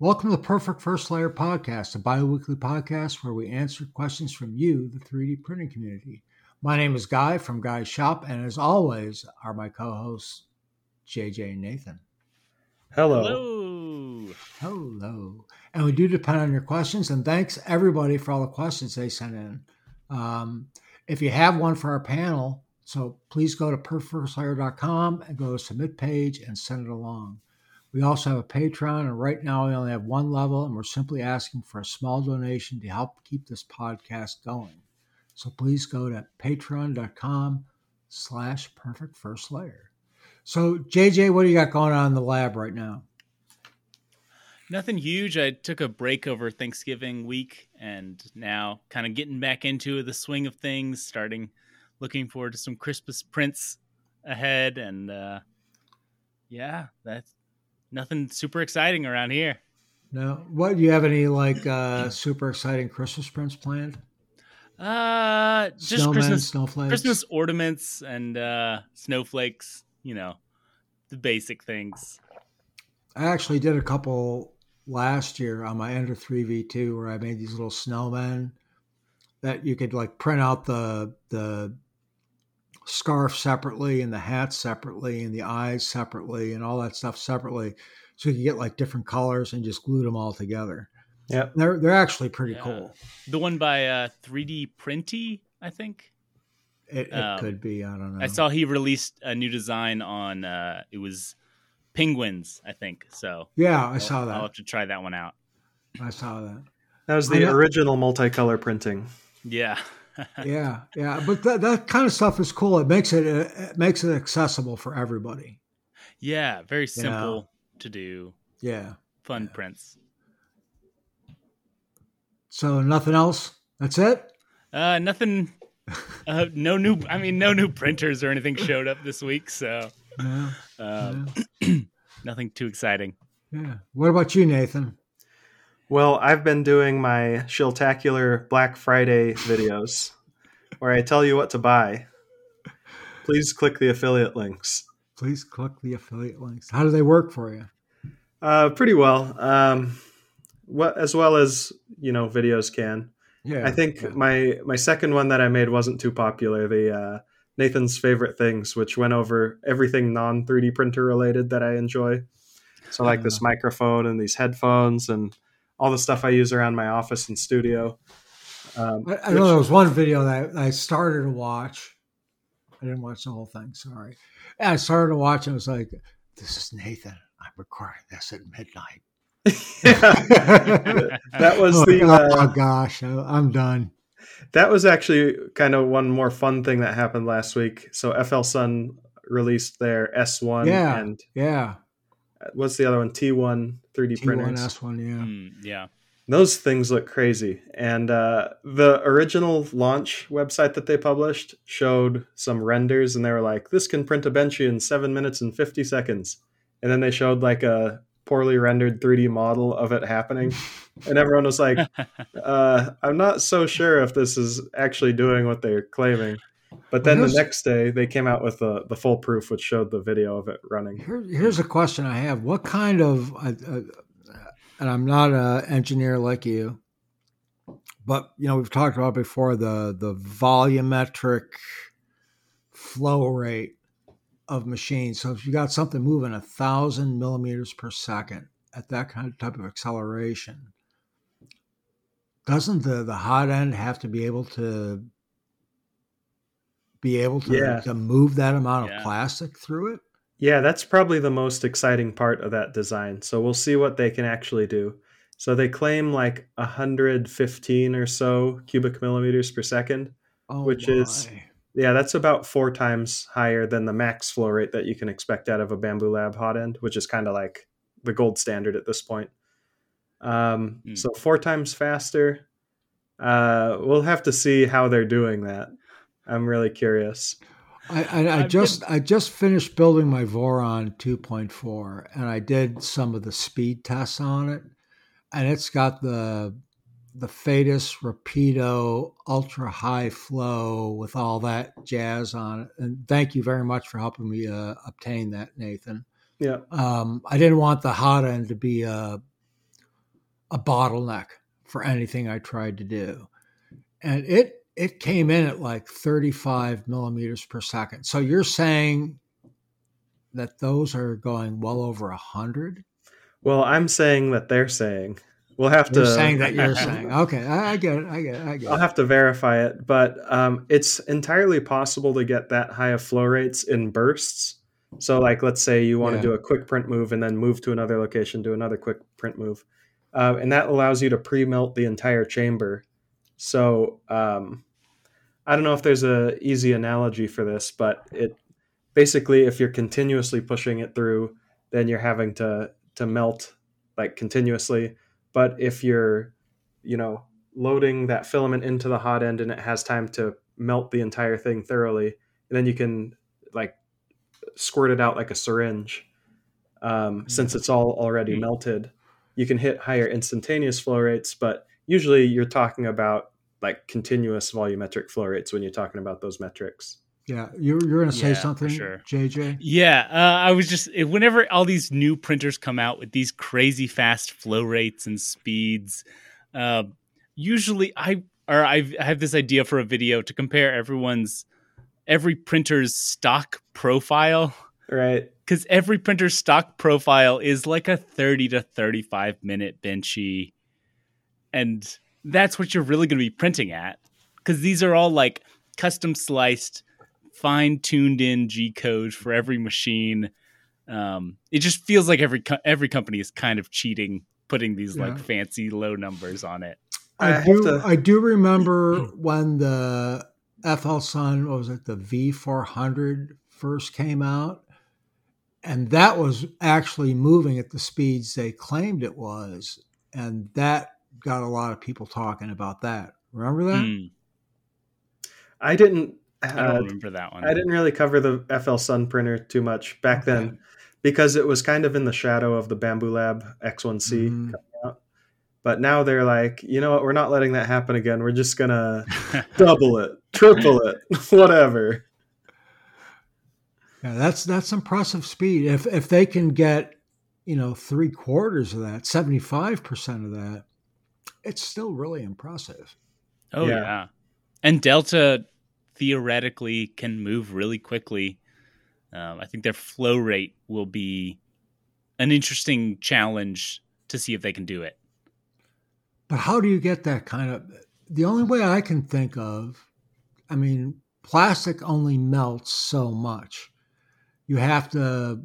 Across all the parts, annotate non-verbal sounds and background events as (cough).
Welcome to the Perfect First Layer Podcast, a bi weekly podcast where we answer questions from you, the 3D printing community. My name is Guy from Guy's Shop, and as always, are my co hosts, JJ and Nathan. Hello. Hello. Hello. And we do depend on your questions, and thanks everybody for all the questions they sent in. Um, if you have one for our panel, so please go to perfectfirstlayer.com and go to submit page and send it along. We also have a Patreon, and right now we only have one level, and we're simply asking for a small donation to help keep this podcast going. So please go to patreon.com slash perfect first layer. So JJ, what do you got going on in the lab right now? Nothing huge. I took a break over Thanksgiving week and now kind of getting back into the swing of things, starting looking forward to some Christmas prints ahead and uh yeah, that's nothing super exciting around here. No. What do you have any like uh super exciting Christmas prints planned? Uh just Snowmen, Christmas snowflakes. Christmas ornaments and uh snowflakes, you know, the basic things. I actually did a couple last year on my Ender 3v2 where I made these little snowmen that you could like print out the the scarf separately and the hat separately and the eyes separately and all that stuff separately so you could get like different colors and just glue them all together. yeah They're they're actually pretty Yeah. cool. The one by uh 3D Printy, I think. It, it Um, could be, I don't know. I saw he released a new design on uh it was penguins, I think. So Yeah, I I'll- saw I'll have to try that one out. I saw that. That was the original multicolor printing. Yeah. Yeah, yeah, but that, that kind of stuff is cool. It makes it it makes it accessible for everybody. yeah, very know. simple to do. Yeah. Fun prints. So nothing else. That's it. Uh nothing uh no new I mean no new printers or anything showed up this week, so Yeah. um, (clears throat) nothing too exciting. Yeah. What about you, Nathan? Well, I've been doing my Shiltacular Black Friday videos where I tell you what to buy. Please click the affiliate links. Please click the affiliate links. How do they work for you? Uh, pretty well. Um, what as well as you know videos can. Yeah. I think yeah. my my second one that I made wasn't too popular. The uh, Nathan's favorite things, which went over everything non 3D printer related that I enjoy. So like this microphone and these headphones and all the stuff I use around my office and studio. Um, I, I know there was one video that I started to watch. I didn't watch the whole thing. Sorry. And I started to watch and it was like, this is Nathan. I'm recording this at midnight. (laughs) that was (laughs) oh, the oh uh, gosh, I, I'm done. that was actually kind of one more fun thing that happened last week. So FLSun released their S1 Yeah. and Yeah. What's the other one? T1 3D printers. T1S1, yeah. Mm, yeah. Those things look crazy. And uh, the original launch website that they published showed some renders, and they were like, this can print a Benchy in seven minutes and 50 seconds. And then they showed like a poorly rendered 3D model of it happening. (laughs) And everyone was like, uh, I'm not so sure if this is actually doing what they're claiming. But then the next day, they came out with the, the full proof, which showed the video of it running. Here, here's a question I have. What kind of, uh, uh, and I'm not an engineer like you, but you know we've talked about before the the volumetric flow rate of machines. So if you got something moving a thousand millimeters per second at that kind of type of acceleration, doesn't the the hot end have to be able to be able to, Yeah. to move that amount of Yeah. plastic through it? Yeah, that's probably the most exciting part of that design. So we'll see what they can actually do. So they claim like 115 or so cubic millimeters per second. Oh, Which is- Yeah, that's about four times higher than the max flow rate that you can expect out of a Bambu Lab hot end, which is kind of like the gold standard at this point. Um, Hmm. So four times faster. Uh, we'll have to see how they're doing that. I'm really curious. I, I, I I've just I just finished building my Voron 2.4, and I did some of the speed tests on it, and it's got the the Phaetus Rapido ultra high flow with all that jazz on it. And thank you very much for helping me uh, obtain that, Nathan. Yeah. Um, I didn't want the hot end to be a a bottleneck for anything I tried to do. And it it came in at like 35 millimeters per second. So you're saying that those are going well over a hundred? Well, I'm saying that they're saying. We'll have you're to saying that you're saying. (laughs) Okay, I, I, get it. I get it. I get I'll it. have to verify it, but um, it's entirely possible to get that high of flow rates in bursts. So, like, let's say you want Yeah. to do a quick print move and then move to another location, do another quick print move, uh, and that allows you to pre-melt the entire chamber. So, um, I don't know if there's a easy analogy for this, but it basically, if you're continuously pushing it through, then you're having to to melt like continuously. But if you're, you know, loading that filament into the hot end and it has time to melt the entire thing thoroughly, and then you can like squirt it out like a syringe. Um, Since it's all already Mm. melted, you can hit higher instantaneous flow rates, but usually you're talking about like continuous volumetric flow rates when you're talking about those metrics. Yeah, you're you're going to say Yeah, something, sure. JJ? Yeah, uh, I was just whenever all these new printers come out with these crazy fast flow rates and speeds, uh, usually I or I've, I have this idea for a video to compare everyone's every printer's stock profile Right. because every printer's stock profile is like a 30 to 35 minute benchy and that's what you're really going to be printing at because these are all like custom sliced fine tuned in g codes for every machine um, it just feels like every co- every company is kind of cheating putting these Yeah. like fancy low numbers on it I I, do. to- I do remember (clears throat) when the FLSun what was it the V400 first came out, and that was actually moving at the speeds they claimed it was, and that got a lot of people talking about that. Remember that? Hmm, I didn't. i don't Uh, remember that one I didn't really cover the FLSun printer too much back Okay. then because it was kind of in the shadow of the Bambu Lab X1C Mhm. coming out. But now they're like, you know what? We're not letting that happen again. We're just gonna (laughs) double it, triple it, (laughs) whatever. Yeah, that's that's impressive speed. If if they can get, you know, three quarters of that, seventy five percent of that, it's still really impressive. Oh Yeah. yeah. And Delta theoretically can move really quickly. Um, I think their flow rate will be an interesting challenge to see if they can do it. But how do you get that kind of? The only way I can think of, I mean, plastic only melts so much. You have to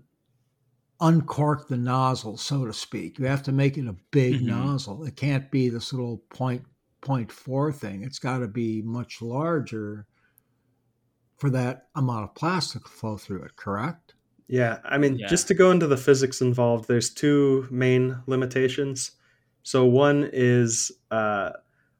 uncork the nozzle, so to speak. You have to make it a big Mhm. nozzle. It can't be this little point point four thing. It's got to be much larger for that amount of plastic to flow through it. Correct? Yeah, I mean, Yeah. just to go into the physics involved, there's two main limitations. So one is uh,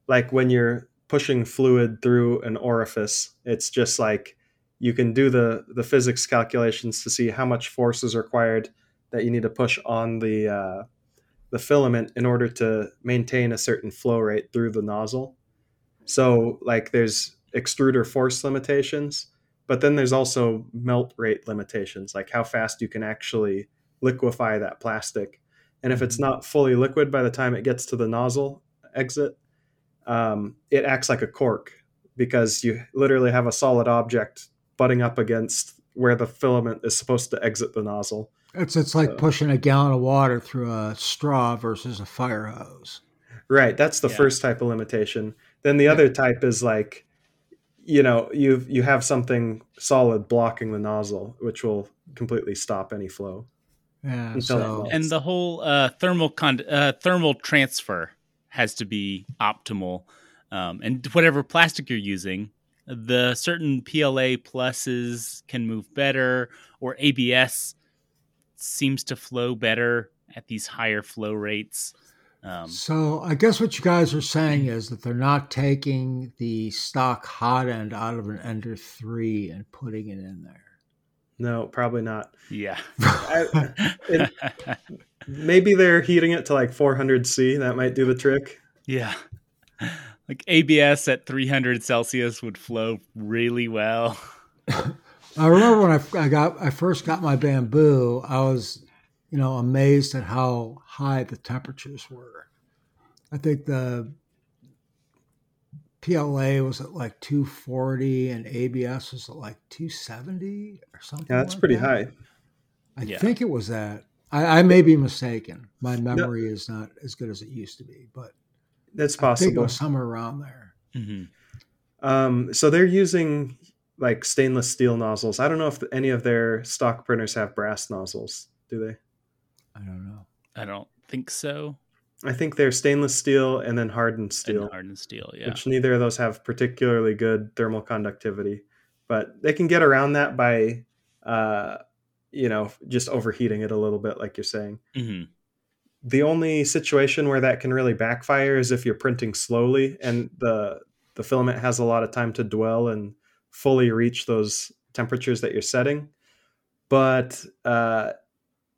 like when you're pushing fluid through an orifice, it's just like you can do the the physics calculations to see how much force is required that you need to push on the uh, the filament in order to maintain a certain flow rate through the nozzle. So like there's extruder force limitations, but then there's also melt rate limitations, like how fast you can actually liquefy that plastic. And if it's not fully liquid by the time it gets to the nozzle exit, um, it acts like a cork because you literally have a solid object butting up against where the filament is supposed to exit the nozzle. It's it's like So- pushing a gallon of water through a straw versus a fire hose. Right, that's the Yeah. first type of limitation. Then the Yeah. other type is like you know, you you have something solid blocking the nozzle, which will completely stop any flow. Yeah. So. And the whole uh, thermal con- uh, thermal transfer has to be optimal. Um, and whatever plastic you're using, the certain PLA pluses can move better, or ABS seems to flow better at these higher flow rates. Um, So I guess what you guys are saying is that they're not taking the stock hot end out of an Ender three and putting it in there. No, probably not. yeah. (laughs) I- Maybe they're heating it to like 400 C. That might do the trick. yeah. Like ABS at 300 Celsius would flow really well. (laughs) I remember when I, I got I first got my Bambu, I was you know amazed at how high the temperatures were. I think the PLA was at like 240 and ABS was at like 270 or something. Yeah, that's like pretty that. high. I Yeah. think it was that. I, I may be mistaken. My memory is not as good as it used to be, but That's I think it possible. was somewhere around there. hmm Um, so they're using like stainless steel nozzles. I don't know if any of their stock printers have brass nozzles. Do they? I don't know. I don't think so. I think they're stainless steel and then hardened steel, And hardened steel, yeah. which neither of those have particularly good thermal conductivity. But they can get around that by, uh, you know, just overheating it a little bit, like you're saying. hmm the only situation where that can really backfire is if you're printing slowly and the the filament has a lot of time to dwell and fully reach those temperatures that you're setting but uh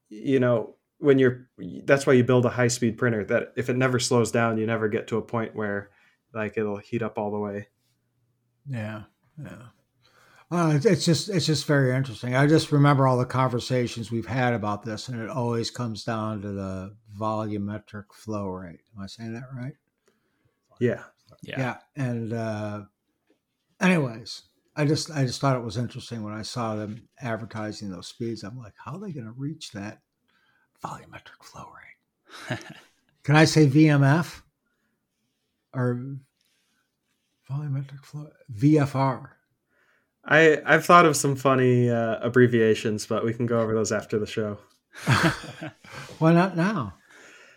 you know when you're that's why you build a high speed printer that if it never slows down you never get to a point where like it'll heat up all the way Yeah, yeah. Uh, it's- it's just it's just very interesting. I just remember all the conversations we've had about this, and it always comes down to the volumetric flow rate. Am I saying that right? yeah Yeah. And uh, anyways, I just I just thought it was interesting when I saw them advertising those speeds. I'm like, how are they going to reach that volumetric flow rate? (laughs) Can I say VMF or volumetric flow VFR? i i've thought of some funny uh, abbreviations but we can go over those after the show (laughs) Why not now?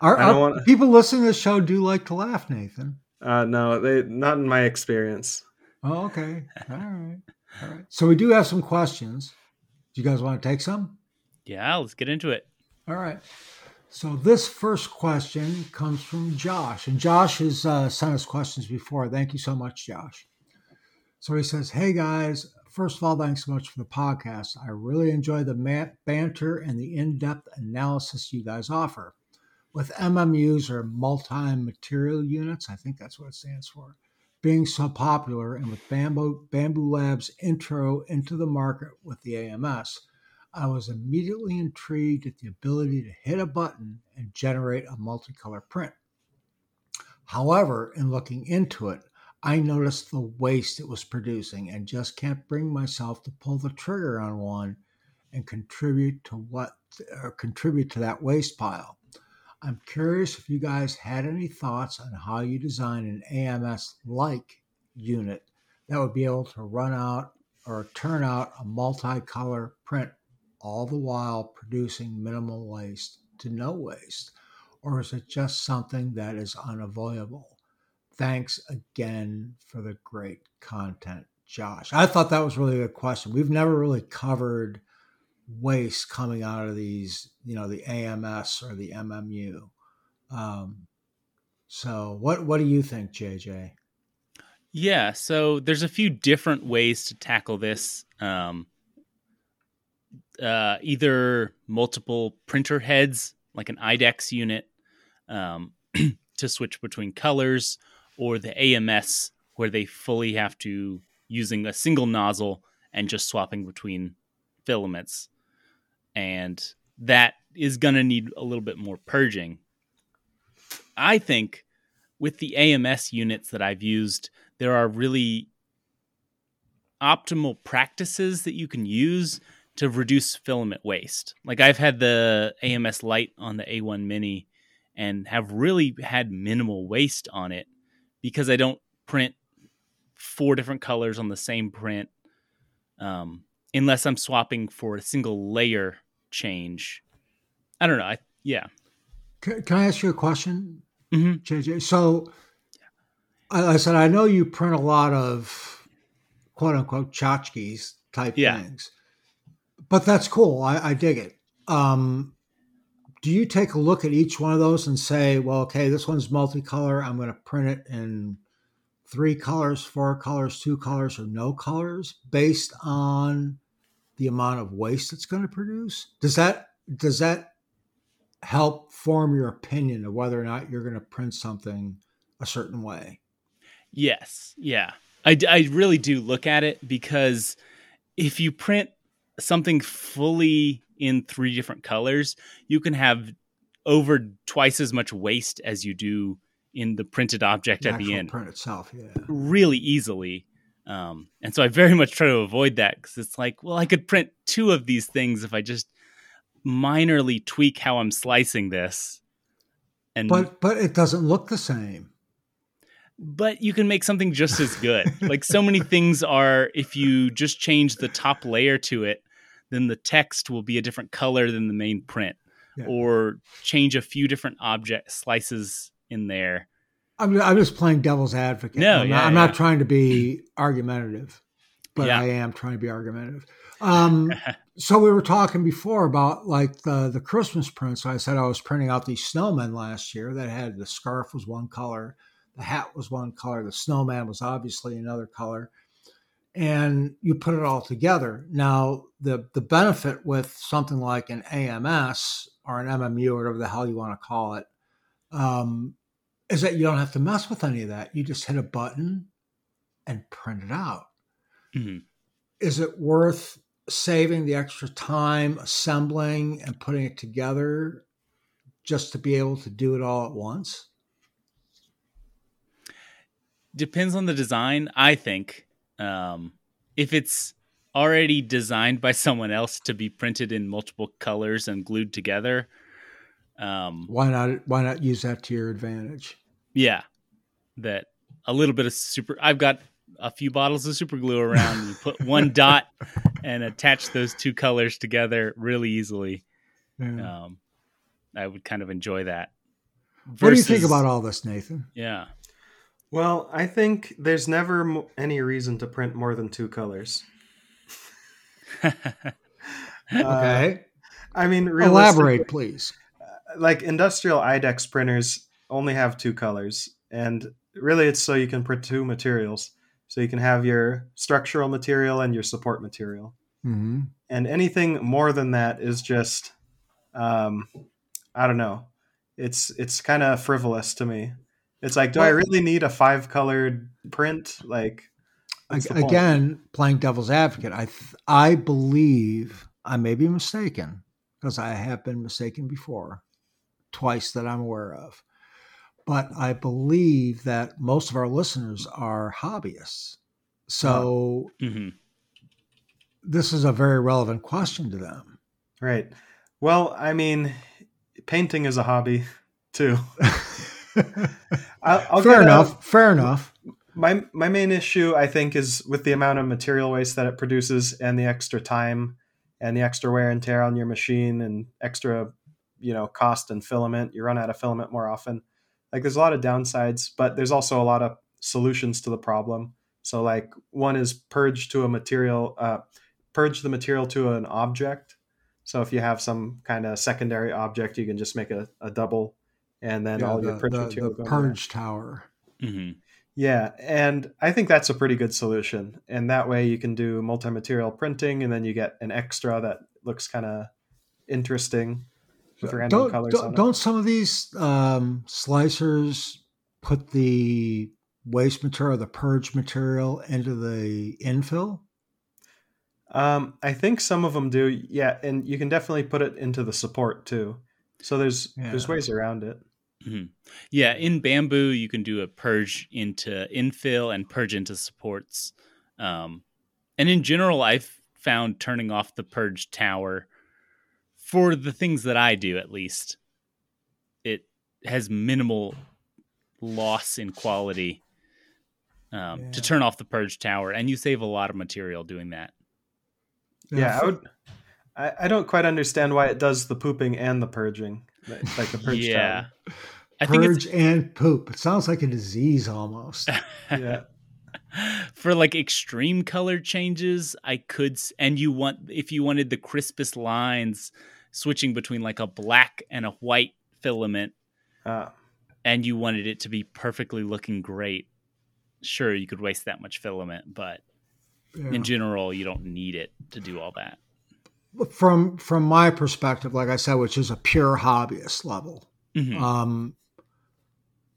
Our, our wanna- people listening to the show do like to laugh, Nathan. uh no they not in my experience Oh, okay. All right. All right. So we do have some questions. Do you guys want to take some? yeah, let's get into it. All right. So this first question comes from Josh, and Josh has uh, sent us questions before. Thank you so much, Josh. So he says, "Hey guys, first of all, thanks so much for the podcast. I really enjoy the banter and the in-depth analysis you guys offer. With MMUs or multi-material units, I think that's what it stands for, being so popular, and with Bambu Bambu Labs' intro into the market with the AMS." I was immediately intrigued at the ability to hit a button and generate a multicolor print. However, in looking into it, I noticed the waste it was producing and just can't bring myself to pull the trigger on one and contribute to what or contribute to that waste pile. I'm curious if you guys had any thoughts on how you design an AMS like unit that would be able to run out or turn out a multicolor print all the while producing minimal waste to no waste? Or is it just something that is unavoidable? Thanks again for the great content, Josh. I thought that was really a good question. We've never really covered waste coming out of these, you know, the AMS or the MMU. Um, so, what what do you think, JJ? Yeah, so there's a few different ways to tackle this. Um, uh, either multiple printer heads, like an IDEX unit, um, (clears throat) to switch between colors, or the AMS, where they fully have to using a single nozzle and just swapping between filaments. And that is going to need a little bit more purging. I think with the AMS units that I've used, there are really optimal practices that you can use to reduce filament waste. Like I've had the AMS lite on the A1 Mini and have really had minimal waste on it because I don't print four different colors on the same print um, unless I'm swapping for a single layer change. I don't know. I, yeah. Can, can I ask you a question, Mhm. JJ? So, I, I said I know you print a lot of quote unquote tchotchkes type Yeah. things, but that's cool. I, I dig it. Um, do you take a look at each one of those and say, well, okay, this one's multicolor. I'm going to print it in three colors, four colors, two colors, or no colors based on the amount of waste it's going to produce? Does that does that help form your opinion of whether or not you're going to print something a certain way? Yes. Yeah. I, I really do look at it because if you print something fully in three different colors, you can have over twice as much waste as you do in the printed object The at the end print itself. Yeah. really easily. Um, and so I very much try to avoid that because it's like, well, I could print two of these things if I just minorly tweak how I'm slicing this. And But but it doesn't look the same. but you can make something just as good. (laughs) like so many things are, if you just change the top layer to it, then the text will be a different color than the main print, Yeah. or change a few different object slices in there. I'm, I'm just playing devil's advocate. No, I'm, yeah, not, I'm not trying to be argumentative, but Yeah. I am trying to be argumentative. Um, (laughs) so we were talking before about like the the Christmas prints. I said I was printing out these snowmen last year that had the scarf was one color, the hat was one color, the snowman was obviously another color, and you put it all together. Now the the benefit with something like an AMS or an MMU or whatever the hell you want to call it. Um, is that you don't have to mess with any of that. You just hit a button and print it out. Mhm. Is it worth saving the extra time assembling and putting it together just to be able to do it all at once? depends on the design i think um, if it's already designed by someone else to be printed in multiple colors and glued together um, Why not why not use that to your advantage? yeah that a little bit of super i've got a few bottles of super glue around you put one (laughs) dot and attach those two colors together really easily Yeah. um, i would kind of enjoy that what do you think about all this, Nathan? yeah Well, I think there's never mo- any reason to print more than two colors. (laughs) Uh, Okay. I mean, Elaborate, please. Like industrial IDEX printers only have two colors, and really it's so you can print two materials. So you can have your structural material and your support material. hmm And anything more than that is just, um, I don't know. It's it's kind of frivolous to me. It's like, do I really need a five colored print? Like? Again, playing devil's advocate, I th- I believe I may be mistaken because I have been mistaken before, twice that I'm aware of. But I believe that most of our listeners are hobbyists. So hmm this is a very relevant question to them. Right. Well, I mean, painting is a hobby too. (laughs) I'll, I'll fair a- enough. fair enough. my my main issue, I think, is with the amount of material waste that it produces and the extra time and the extra wear and tear on your machine and extra, you know, cost and filament. You run out of filament more often. Like, there's a lot of downsides, but there's also a lot of solutions to the problem. So, like, one is purge to a material, uh, purge the material to an object. So, if you have some kind of secondary object, you can just make a, a double, and then Yeah, all the, your purge the- material the go in there. purge tower. hmm Yeah, and I think that's a pretty good solution. And that way you can do multi-material printing, and then you get an extra that looks kind of interesting with random Don't, colors don't, on don't some of these um, slicers put the waste material, the purge material, into the infill? Um, I think some of them do. Yeah, and you can definitely put it into the support too. So there's there's ways around it. hmm Yeah, in Bambu, you can do a purge into infill and purge into supports. Um, and in general, I've found turning off the purge tower for the things that I do, at least, it has minimal loss in quality um, Yeah. to turn off the purge tower, and you save a lot of material doing that. Yeah, I would. I, I don't quite understand why it does the pooping and the purging, like like the purge. yeah, tower. I think it's purge and poop. It sounds like a disease almost. (laughs) Yeah. for like extreme color changes i could and you want if you wanted the crispest lines switching between like a black and a white filament Uh, and you wanted it to be perfectly looking great sure you could waste that much filament but Yeah. in general you don't need it to do all that From from my perspective, like I said, which is a pure hobbyist level, Mhm. um,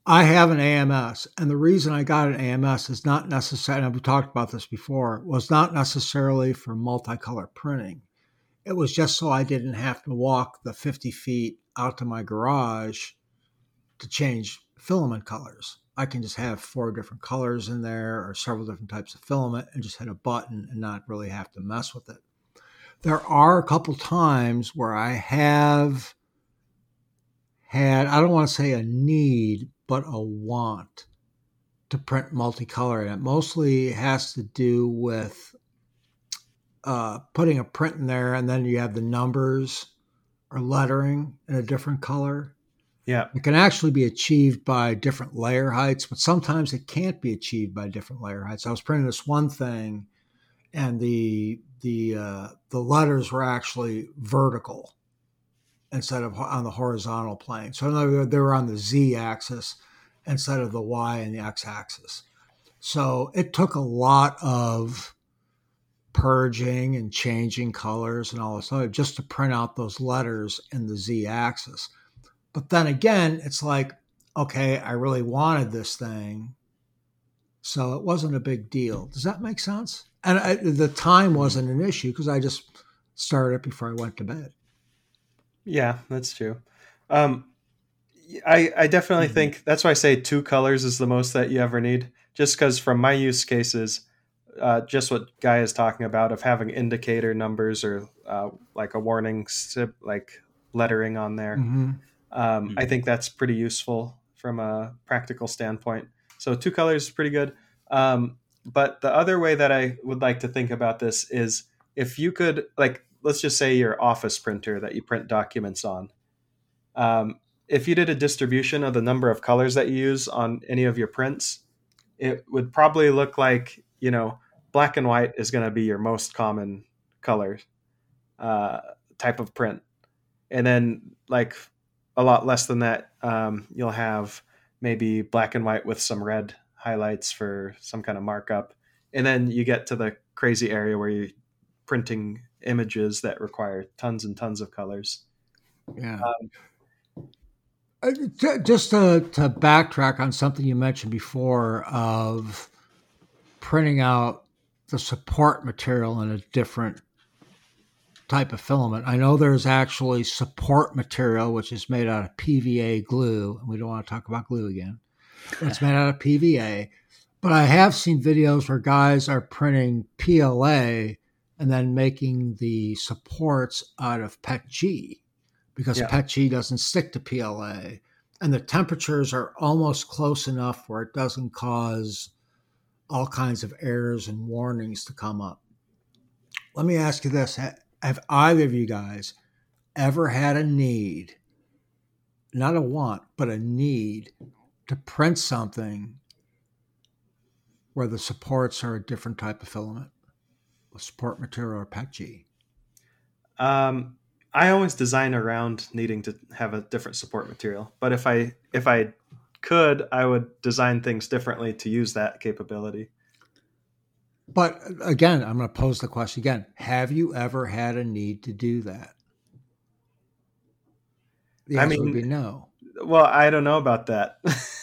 I have an AMS, and the reason I got an AMS is not necessarily. And we talked about this before. Was not necessarily for multicolor printing. It was just so I didn't have to walk the fifty feet out to my garage to change filament colors. I can just have four different colors in there or several different types of filament and just hit a button and not really have to mess with it. There are a couple times where I have had, I don't want to say a need, but a want to print multicolor. And it mostly has to do with uh, putting a print in there and then you have the numbers or lettering in a different color yeah. It can actually be achieved by different layer heights, but sometimes it can't be achieved by different layer heights. I was printing this one thing and the the uh, the letters were actually vertical instead of on the horizontal plane. So in other words, they were on the z axis instead of the y and the x axis. So it took a lot of purging and changing colors and all this other just to print out those letters in the z axis. But then again, it's like, okay, I really wanted this thing. So it wasn't a big deal. Does that make sense? And I, the time wasn't an issue because I just started it before I went to bed. Yeah, that's true. Um, I, I definitely mm-hmm. think that's why I say two colors is the most that you ever need. Just because from my use cases, uh, just what Guy is talking about of having indicator numbers or uh, like a warning, like lettering on there. Mm-hmm. Um, mm-hmm. I think that's pretty useful from a practical standpoint. So two colors is pretty good. Um, but the other way that I would like to think about this is if you could, like, let's just say your office printer that you print documents on. Um, if you did a distribution of the number of colors that you use on any of your prints, it would probably look like, you know, black and white is going to be your most common color uh, type of print. And then, like, a lot less than that, um, you'll have maybe black and white with some red highlights for some kind of markup. And then you get to the crazy area where you're printing images that require tons and tons of colors. Yeah. Um, uh, just to, to backtrack on something you mentioned before of printing out the support material in a different type of filament. I know there's actually support material, which is made out of PVA glue. And we don't want to talk about glue again. It's made out of PVA. But I have seen videos where guys are printing PLA and then making the supports out of PETG because yeah. PETG doesn't stick to PLA. And the temperatures are almost close enough where it doesn't cause all kinds of errors and warnings to come up. Let me ask you this have either of you guys ever had a need, not a want, but a need to print something where the supports are a different type of filament, a support material or PETG? Um, I always design around needing to have a different support material, but if I if I could, I would design things differently to use that capability. But again, I'm going to pose the question again. Have you ever had a need to do that? The answer I mean, would be no. Well, I don't know about that. (laughs)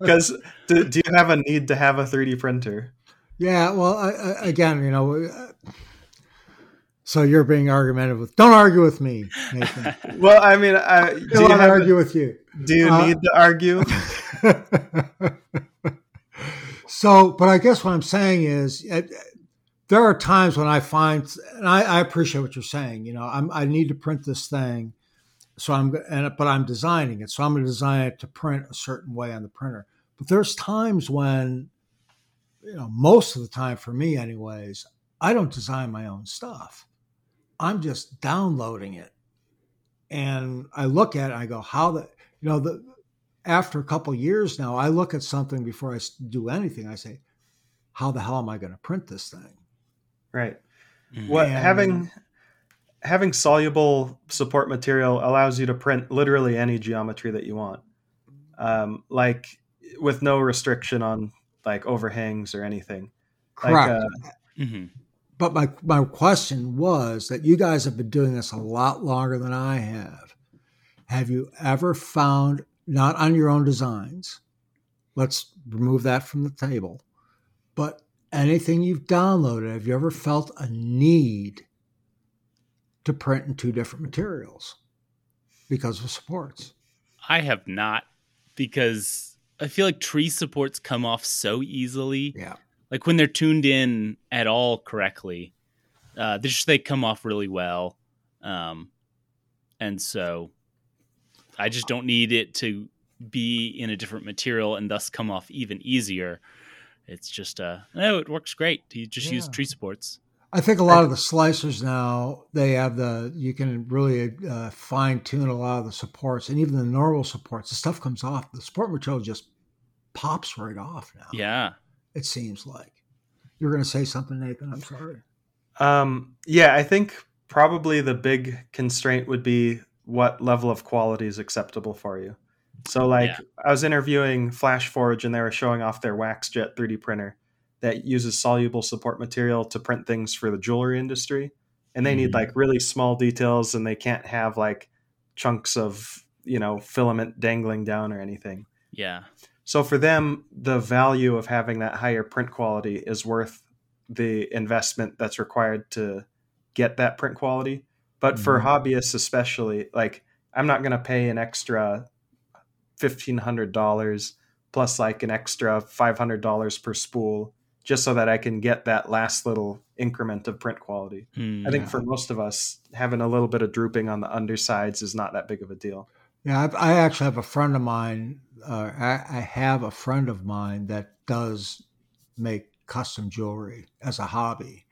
Because do, do, you have a need to have a 3D printer? Yeah. Well, I, I, again, you know, uh, so you're being argumentative with. Don't argue with me, Nathan. (laughs) well, I mean, I do you want to argue with you? Do you uh, need to argue? (laughs) So, but I guess what I'm saying is, it, there are times when I find, and I, I, appreciate what you're saying. You know, I'm, I need to print this thing, so I'm, and but I'm designing it, so I'm going to design it to print a certain way on the printer. But there's times when, you know, most of the time for me, anyways, I don't design my own stuff. I'm just downloading it, and I look at it, and I go, how the, you know, the after a couple years now, I look at something before I do anything. I say, "How the hell am I going to print this thing?" Right. Mm-hmm. What having having soluble support material allows you to print literally any geometry that you want, um, like with no restriction on like overhangs or anything. Correct. Like, uh, mm-hmm. But my my question was that you guys have been doing this a lot longer than I have. Have you ever found not on your own designs. Let's remove that from the table. But anything you've downloaded, have you ever felt a need to print in two different materials because of supports? I have not. because I feel like tree supports come off so easily. Yeah. Like when they're tuned in at all correctly, uh, they just they come off really well. Um, and so I just don't need it to be in a different material and thus come off even easier. It's just uh no, it works great. You just use tree supports. I think a lot of the slicers now they have the you can really uh, fine tune a lot of the supports and even the normal supports. The stuff comes off. The support material just pops right off now. Yeah. It seems like. you're going to say something, Nathan. I'm sorry. Um, yeah, I think probably the big constraint would be what level of quality is acceptable for you. So, like, Yeah. I was interviewing FlashForge and they were showing off their WaxJet 3D printer that uses soluble support material to print things for the jewelry industry. And they need Mhm. like really small details and they can't have like chunks of, you know, filament dangling down or anything. Yeah. So for them, the value of having that higher print quality is worth the investment that's required to get that print quality. But for Mhm. hobbyists, especially, like I'm not going to pay an extra fifteen hundred dollars plus like an extra five hundred dollars per spool just so that I can get that last little increment of print quality. Hmm. I think Yeah. for most of us, having a little bit of drooping on the undersides is not that big of a deal. Yeah, I, I actually have a friend of mine. Uh, I, I have a friend of mine that does make custom jewelry as a hobby,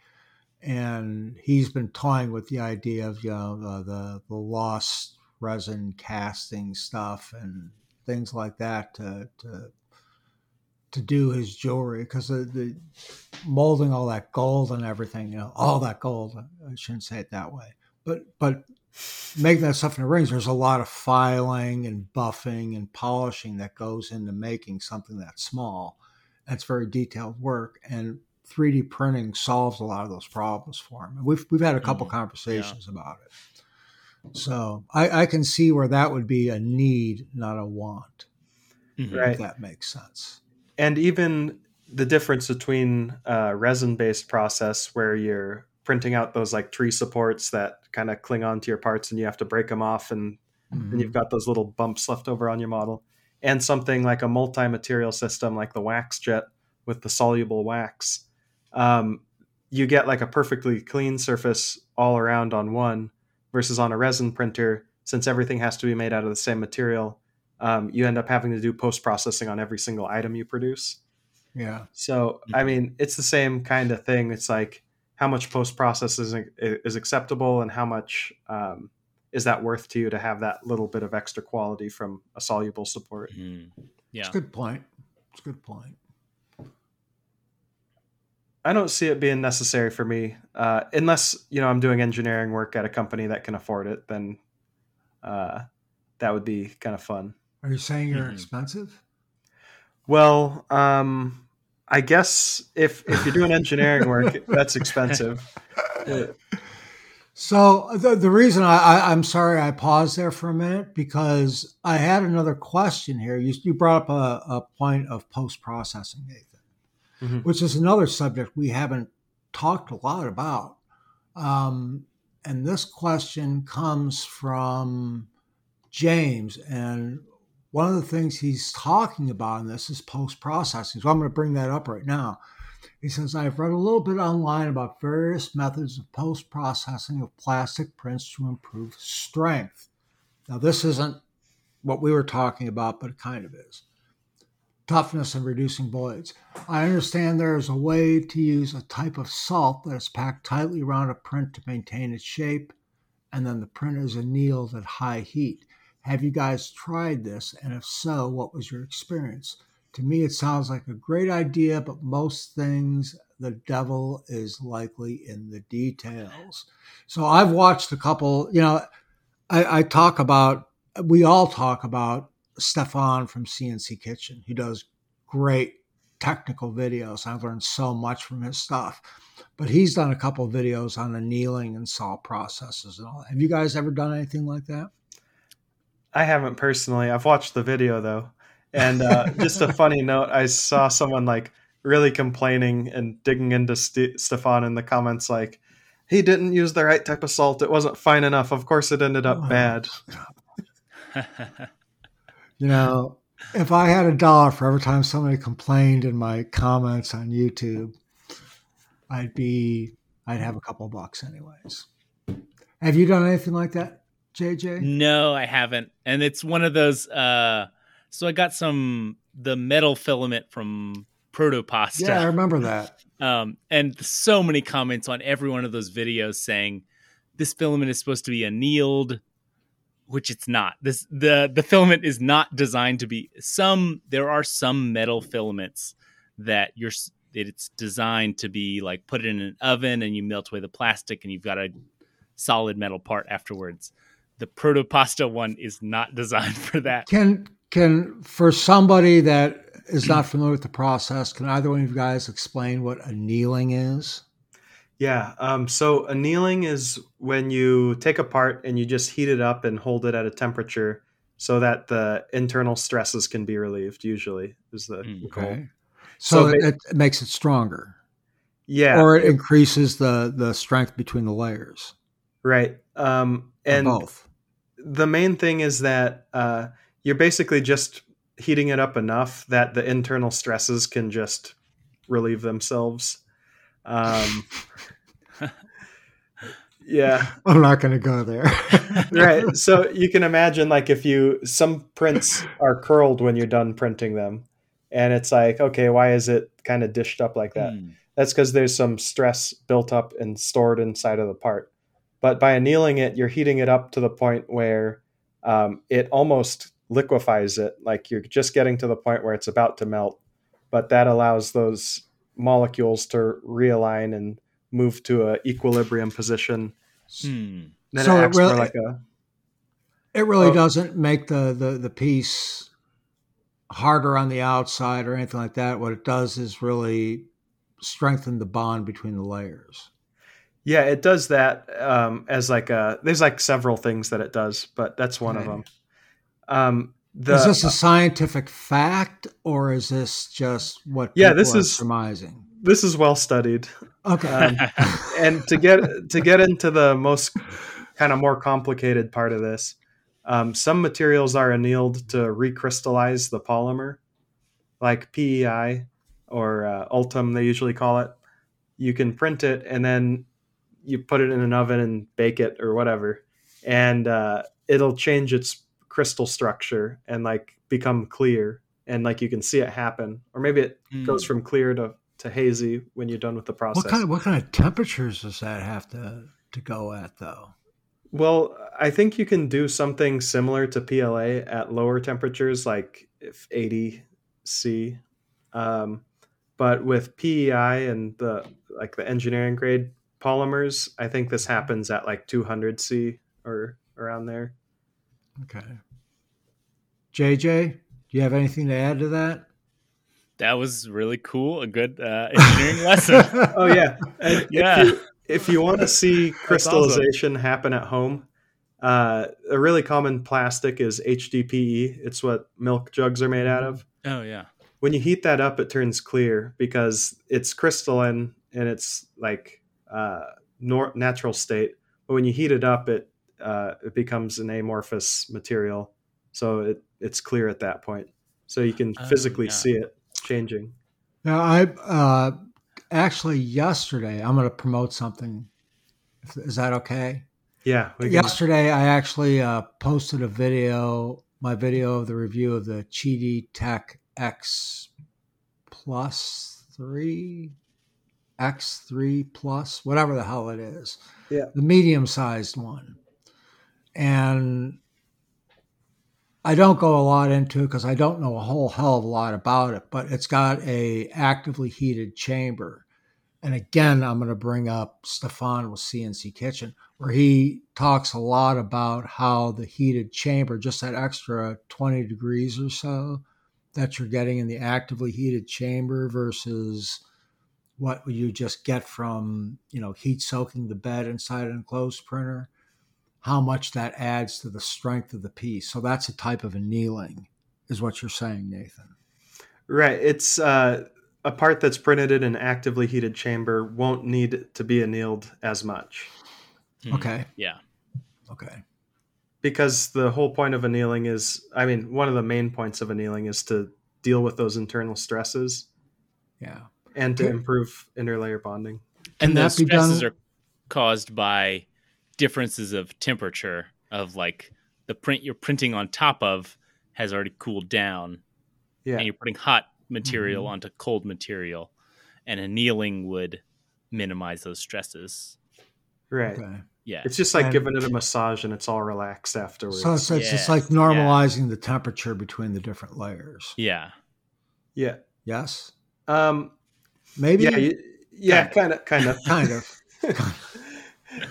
and he's been toying with the idea of you know the the, the lost resin casting stuff and things like that to to to do his jewelry because the, the molding all that gold and everything, you know, all that gold. I shouldn't say it that way, but but making that stuff in the rings, there's a lot of filing and buffing and polishing that goes into making something that small. That's very detailed work, and 3D printing solves a lot of those problems for them. We've we've had a couple Mm, conversations about it. So I, I can see where that would be a need, not a want, Mhm. Right. if that makes sense. and even the difference between a resin based process where you're printing out those like tree supports that kind of cling onto your parts and you have to break them off and Mhm. then you've got those little bumps left over on your model and something like a multi-material system like the WaxJet with the soluble wax um, you get like a perfectly clean surface all around on one versus on a resin printer since everything has to be made out of the same material um, you end up having to do post-processing on every single item you produce Yeah. so I mean, it's the same kind of thing. It's like how much post process is, is acceptable, and how much um, is that worth to you to have that little bit of extra quality from a soluble support. Mhm. It's a good point. It's a good point. I don't see it being necessary for me uh, unless you know I'm doing engineering work at a company that can afford it. Then uh, that would be kind of fun. Are you saying you're Mhm. expensive? Well, um, I guess if if you're doing (laughs) engineering work, that's expensive. So the, the reason I, I, I'm sorry I paused there for a minute because I had another question here. You, you brought up a, a point of post processing, Nathan, Mhm. which is another subject we haven't talked a lot about. Um, and this question comes from James, and one of the things he's talking about in this is post processing. So I'm going to bring that up right now. He says, I've read a little bit online about various methods of post processing of plastic prints to improve strength. Now, this isn't what we were talking about, but it kind of is. Toughness and reducing voids. I understand there is a way to use a type of salt that is packed tightly around a print to maintain its shape, and then the print is annealed at high heat. Have you guys tried this? And if so, what was your experience? To me, it sounds like a great idea, but most things, the devil is likely in the details. So I've watched a couple, you know, I, I talk about, we all talk about Stefan from CNC Kitchen, who does great technical videos. I've learned so much from his stuff. But he's done a couple videos on annealing and saw processes and all. Have you guys ever done anything like that? I haven't personally. I've watched the video though, and uh, (laughs) just a funny note: I saw someone like really complaining and digging into St- Stefan in the comments, like he didn't use the right type of salt. It wasn't fine enough. Of course, it ended up Oh. bad. (laughs) You know, if I had a dollar for every time somebody complained in my comments on YouTube, I'd be I'd have a couple bucks anyways. Have you done anything like that, JJ? No, I haven't. And it's one of those uh so I got some the metal filament from Protopasta. Yeah, I remember (laughs) that. Um and so many comments on every one of those videos saying this filament is supposed to be annealed which it's not. This the the filament is not designed to be some there are some metal filaments that you're it's designed to be like put it in an oven and you melt away the plastic and you've got a solid metal part afterwards. The protopasta one is not (laughs) designed for that. Can can for somebody that is not familiar with the process, can either one of you guys explain what annealing is? Yeah. Um, so annealing is when you take a part and you just heat it up and hold it at a temperature so that the internal stresses can be relieved. Usually, is the Mm, goal. Okay. So, So it, it makes it stronger, Yeah. or it increases the the strength between the layers. right. Um, or and both. the main thing is that uh, you're basically just heating it up enough that the internal stresses can just relieve themselves. Um, (laughs) yeah. I'm not going to go there. (laughs) right so you can imagine like if you some prints are curled when you're done printing them and it's like okay why is it kind of dished up like that Hmm. that's because there's some stress built up and stored inside of the part but by annealing it you're heating it up to the point where um, it almost liquefies it like you're just getting to the point where it's about to melt but that allows those molecules to realign and move to a equilibrium position Hmm. then So it it really- more like a It really Oh. doesn't make the, the the piece harder on the outside or anything like that. What it does is really strengthen the bond between the layers. Yeah, it does that um, as like a. There's like several things that it does, but that's one of them. Um, the is this a scientific fact or is this just what Yeah, this are is- surmising? this is well studied, Okay. um, and to get to get into the most kind of more complicated part of this, um, some materials are annealed to recrystallize the polymer, like PEI or uh, Ultem, they usually call it. You can print it and then you put it in an oven and bake it or whatever, and uh, it'll change its crystal structure and like become clear, and like you can see it happen, or maybe it Hmm. goes from clear to, to hazy when you're done with the process. what kind of what kind of temperatures does that have to to go at though? Well, I think you can do something similar to PLA at lower temperatures, like if 80 C. Um, but with PEI and the like the engineering grade polymers, I think this happens at like 200 C or around there. Okay. JJ, do you have anything to add to that? That was really cool. A good uh, engineering (laughs) lesson. Oh yeah, And (laughs) Yeah. If you, if you want to see awesome. crystallization happen at home, uh, a really common plastic is HDPE. It's what milk jugs are made out of. Oh yeah. when you heat that up, it turns clear because it's crystalline and it's like uh, nor- natural state. But when you heat it up, it uh, it becomes an amorphous material, so it it's clear at that point. So you can Oh, physically yeah. see it changing. Now, I uh, actually yesterday I'm going to promote something. Is that okay? Yeah, can- Yesterday, I actually uh, posted a video, my video of the review of the Qidi Tech X Plus three, X three Plus, whatever the hell it is. Yeah. the medium-sized one, and I don't go a lot into it because I don't know a whole hell of a lot about it. But it's got a actively heated chamber, and again, I'm going to bring up Stefan with CNC Kitchen, where he talks a lot about how the heated chamber, just that extra 20 degrees or so that you're getting in the actively heated chamber versus what would you just get from, you know, heat soaking the bed inside an enclosed printer, how much that adds to the strength of the piece. So that's a type of annealing, is what you're saying, Nathan. right. It's uh, a part that's printed in an actively heated chamber won't need to be annealed as much. Hmm. Okay. Yeah. Okay. because the whole point of annealing is, I mean, one of the main points of annealing is to deal with those internal stresses Yeah. And to improve interlayer bonding. Can and those stresses done- are caused by differences of temperature of like the print you're printing on top of has already cooled down Yeah. and you're putting hot material Mhm. onto cold material and annealing would minimize those stresses Right. Okay. yeah It's just like And- giving it a massage and it's all relaxed afterwards. So it's, it's just Yes, like yeah. normalizing the temperature between the different layers. yeah yeah. Yes. Um, Maybe. yeah. you- Yeah. (laughs) Kind of. Kind of. Kind of.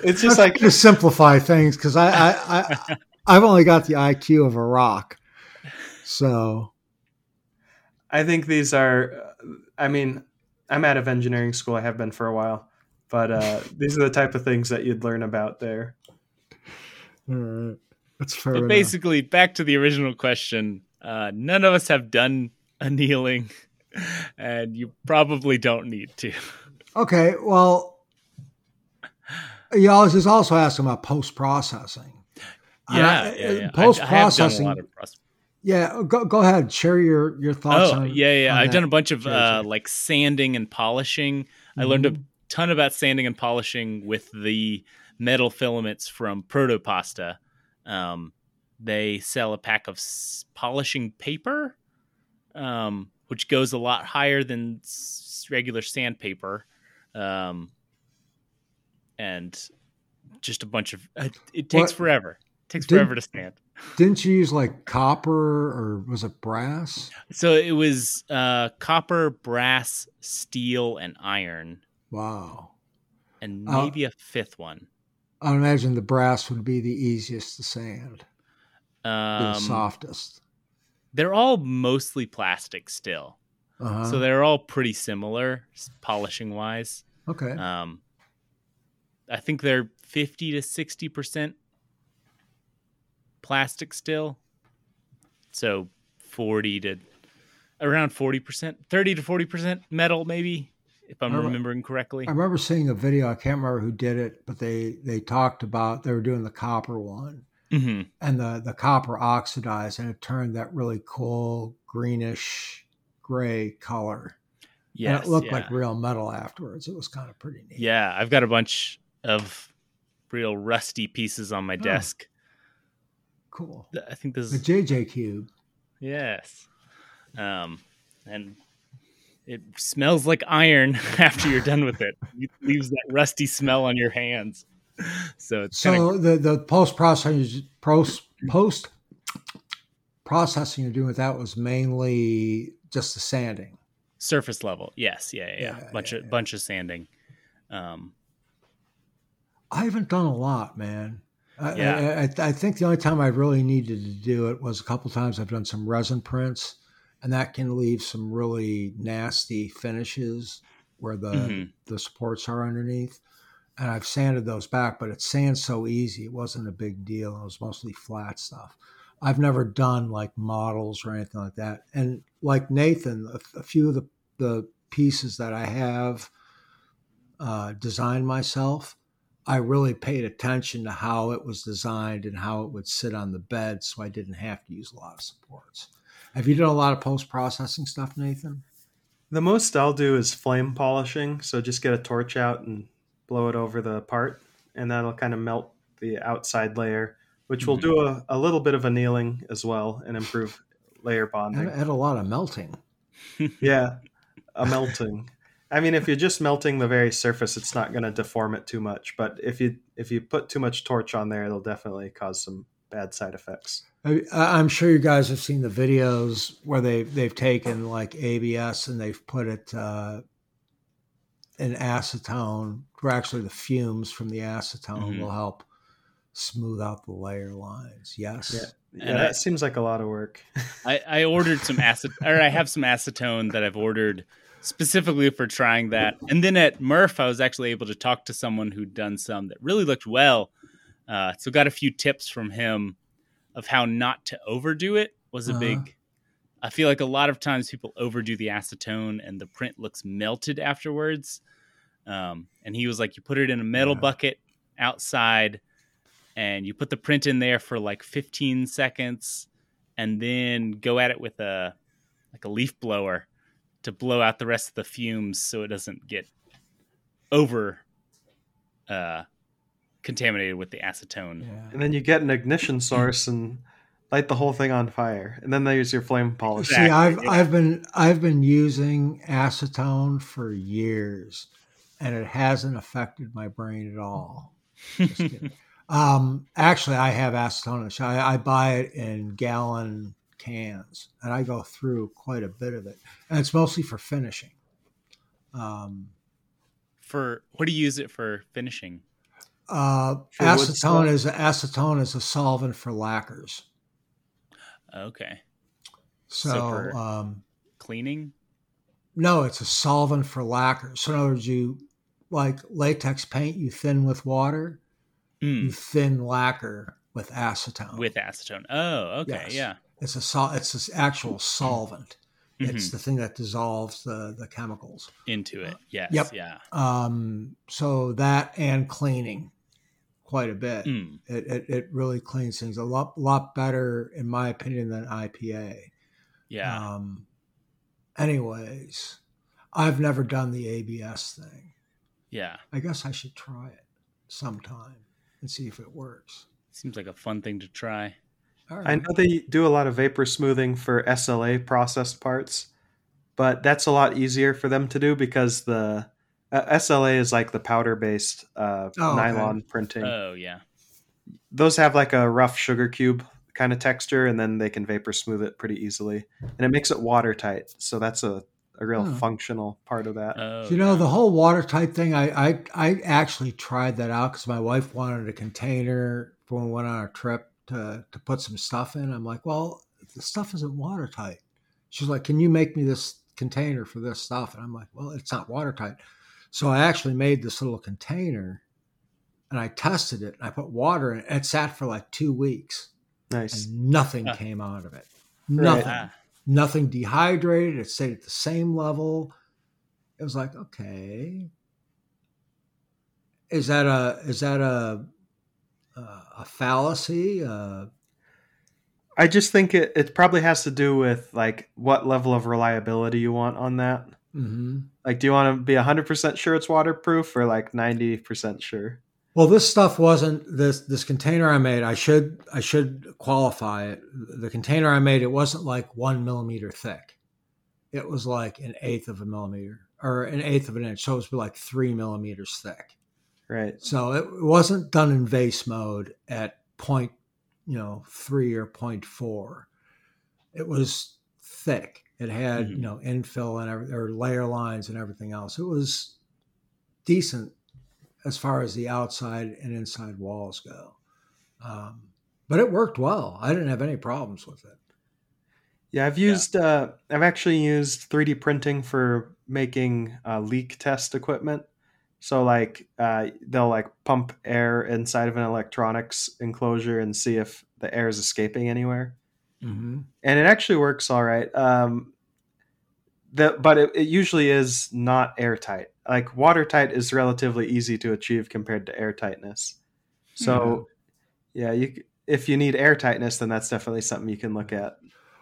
it's just like to simplify things because I, I, I (laughs) I've only got the IQ of a rock. So I think these are. I mean, I'm out of engineering school. I have been for a while, but uh, (laughs) these are the type of things that you'd learn about there. all right. that's fair. but enough. basically back to the original question uh, none of us have done annealing and you probably don't need to Okay, well, you always is also asking about post processing. yeah, yeah, yeah. Post I, have done a processing. lot of process- Yeah, go go ahead. Share your your thoughts. Oh, on, yeah, yeah. on I've that. done a bunch of uh, like sanding and polishing. I learned a Mhm. ton about sanding and polishing with the metal filaments from Protopasta. Um, they sell a pack of s- polishing paper, um, which goes a lot higher than s- regular sandpaper, um, and just a bunch of. Uh, it takes What- forever. It takes Did- forever to sand. Didn't you use like copper or was it brass? So it was uh, copper, brass, steel, and iron. Wow. and Uh, maybe a fifth one. I imagine the brass would be the easiest to sand, be the Um, softest. They're all mostly plastic still, Uh-huh. so they're all pretty similar polishing wise. okay. Um, I think they're fifty to sixty percent plastic still, so forty to around forty percent, thirty to forty percent metal, maybe if I'm Alright. remembering correctly. I remember seeing a video. I can't remember who did it, but they they talked about they were doing the copper one, hmm and the the copper oxidized, and it turned that really cool greenish gray color. Yes, and it looked yeah. like real metal afterwards. It was kind of pretty neat. Yeah, I've got a bunch of real rusty pieces on my Oh. desk. Cool. I think this is The JJ Cube. yes, um, and it smells like iron (laughs) after you're done with it. It leaves that rusty smell on your hands. So it's So of the the post processing post post processing you're doing with that was mainly just the sanding. surface level. Yes, yeah, yeah, yeah. Yeah, bunch yeah, of bunch of sanding. Um, I haven't done a lot, man. I, Yeah. I, I, I think the only time I really needed to do it was a couple times I've done some resin prints, and that can leave some really nasty finishes where the Mhm. the supports are underneath. And I've sanded those back, but it sands so easy. It wasn't a big deal. It was mostly flat stuff. I've never done like models or anything like that. And like Nathan, a, a few of the, the pieces that I have uh, designed myself, I really paid attention to how it was designed and how it would sit on the bed so I didn't have to use a lot of supports. Have you done a lot of post processing stuff, Nathan? The most I'll do is flame polishing. So just get a torch out and blow it over the part, and that'll kind of melt the outside layer, which will Mhm. do a, a little bit of annealing as well and improve layer I bonding. had a lot of melting. (laughs) yeah, a melting. I mean, if you're just melting the very surface, it's not going to deform it too much. But if you if you put too much torch on there, it'll definitely cause some bad side effects. I- I'm sure you guys have seen the videos where they've they've taken like ABS and they've put it uh, in acetone, where actually the fumes from the acetone Mhm. will help smooth out the layer lines. Yes. Yeah, And that I- seems like a lot of work. (laughs) I, I ordered some acid, or I have some acetone that I've ordered specifically for trying that. And then at MRRF, I was actually able to talk to someone who'd done some that really looked well. Uh, so got a few tips from him of how not to overdo it. Was a Uh-huh. big. I feel like a lot of times people overdo the acetone and the print looks melted afterwards. Um, and he was like, you put it in a metal Yeah. bucket outside, and you put the print in there for like 15 seconds, and then go at it with a like a leaf blower to blow out the rest of the fumes so it doesn't get over uh, contaminated with the acetone. Yeah. And then you get an ignition source and light the whole thing on fire. And then there's your flame polisher. See, I've yeah. I've been I've been using acetone for years, and it hasn't affected my brain at all. Just (laughs) um, actually, I have acetone. in the shop. I, I buy it in gallon cans, and I go through quite a bit of it, and it's mostly for finishing. Um, For what do you use it for finishing? uh, acetone is acetone is a solvent for lacquers. Okay, So, So um, cleaning. No, it's a solvent for lacquer. So in other words, you like latex paint, you thin with water, Mm, you thin lacquer with acetone. with acetone. Oh, okay, Yes. yeah. it's a sol- it's an actual solvent. It's Mhm. the thing that dissolves the the chemicals. Into it. Yes. Yep. Yeah. Um, so that and cleaning quite a bit. Mm, It, it it really cleans things a lot lot better, in my opinion, than IPA. yeah. Um, anyways, I've never done the ABS thing. yeah. I guess I should try it sometime and see if it works. Seems like a fun thing to try. All I know they do a lot of vapor smoothing for SLA processed parts, but that's a lot easier for them to do because the uh, SLA is like the powder based uh, Oh, okay. nylon printing. Oh, yeah. Those have like a rough sugar cube kind of texture, and then they can vapor smooth it pretty easily, and it makes it watertight. So that's a, a real functional part of that. Oh, you know yeah. the whole watertight thing. I I, I actually tried that out because my wife wanted a container for when we went on a trip to to put some stuff in. I'm like, well, the stuff isn't watertight. She's like, can you make me this container for this stuff? And I'm like, well, it's not watertight. So I actually made this little container, and I tested it. And I put water in it. It sat for like two weeks. Nice. and nothing Huh. came out of it. Nothing. Ah, Nothing dehydrated. It stayed at the same level. It was like, okay, is that a is that a a, a fallacy? Uh, I just think it, it probably has to do with like what level of reliability you want on that. Mhm. Like, do you want to be 100% sure it's waterproof or like 90% sure? Well, this stuff wasn't this this container I made. I should I should qualify it. The container I made it wasn't like one millimeter thick. It was like an eighth of a millimeter or an eighth of an inch. So it was like three millimeters thick. Right. So it wasn't done in vase mode at point, you know, three or point four. It was thick. It had, Mhm. you know, infill and every, or layer lines and everything else. It was decent as far as the outside and inside walls go. Um, but it worked well. I didn't have any problems with it. Yeah, I've used, uh, I've actually used 3D printing for making uh, leak test equipment. So, like, uh, they'll like pump air inside of an electronics enclosure and see if the air is escaping anywhere. Mm-hmm. and it actually works all right. Um, the, but it, it usually is not airtight. Like watertight is relatively easy to achieve compared to airtightness. So, yeah, you if you need airtightness, then that's definitely something you can look at.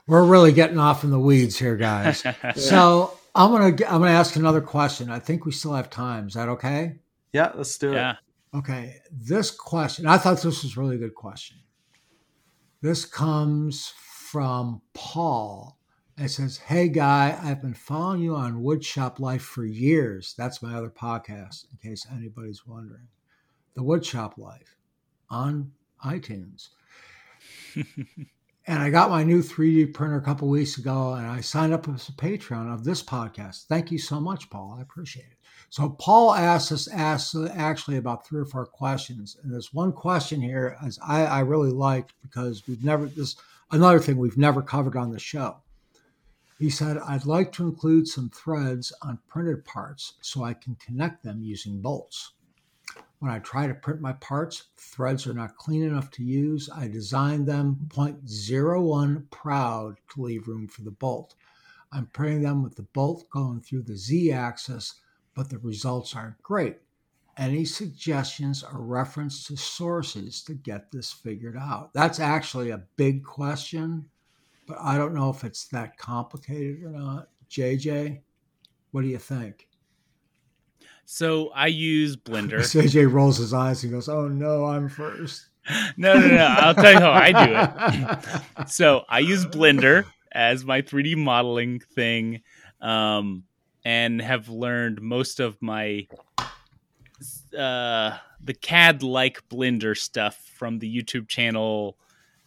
We're really getting off in the weeds here, guys. (laughs) so I'm gonna I'm gonna ask another question. I think we still have time. Is that okay? Yeah, let's do yeah. it. Okay, this question, I thought this was a really good question. This comes from Paul. It says, Hey, guy, I've been following you on Woodshop Life for years. That's my other podcast, in case anybody's wondering. The Woodshop Life on iTunes. and I got my new 3D printer a couple weeks ago, and I signed up as a Patreon of this podcast. Thank you so much, Paul. I appreciate it. So Paul asked us asked actually about three or four questions, and there's one question here as I, I really liked because we've never this another thing we've never covered on the show. He said, "I'd like to include some threads on printed parts so I can connect them using bolts. When I try to print my parts, threads are not clean enough to use. I designed them 0.01 proud to leave room for the bolt. I'm printing them with the bolt going through the Z axis." but the results aren't great. Any suggestions or reference to sources to get this figured out? That's actually a big question, but I don't know if it's that complicated or not. JJ, what do you think? So I use Blender. (laughs) JJ rolls his eyes and goes, "Oh no, I'm first. (laughs) no, no, no. I'll tell you how I do it. (laughs) so I use Blender as my 3D modeling thing, um, and have learned most of my uh, the CAD like Blender stuff from the YouTube channel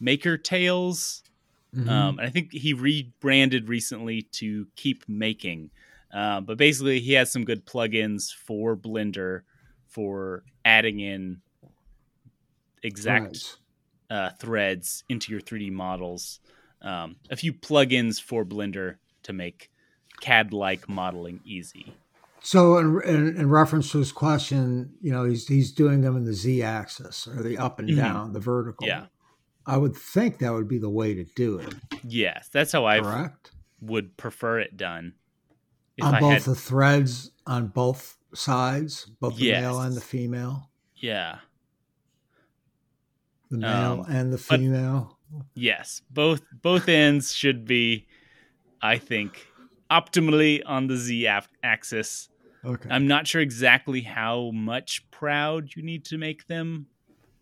Maker Tales. Mm-hmm. Um, and I think he rebranded recently to Keep Making. Uh, but basically, he has some good plugins for Blender for adding in exact uh, threads into your 3D models. Um, a few plugins for Blender to make CAD-like modeling easy. So, in, in, in, reference to his question, you know, he's he's doing them in the z-axis or the up and mm-hmm. down, the vertical. Yeah, I would think that would be the way to do it. Yes, that's how I would prefer it done on I both had... the threads on both sides, both the yes. male and the female. Yeah. The male um, and the female. Yes, both both ends should be, I think, optimally on the z axis. Okay. I'm not sure exactly how much proud you need to make them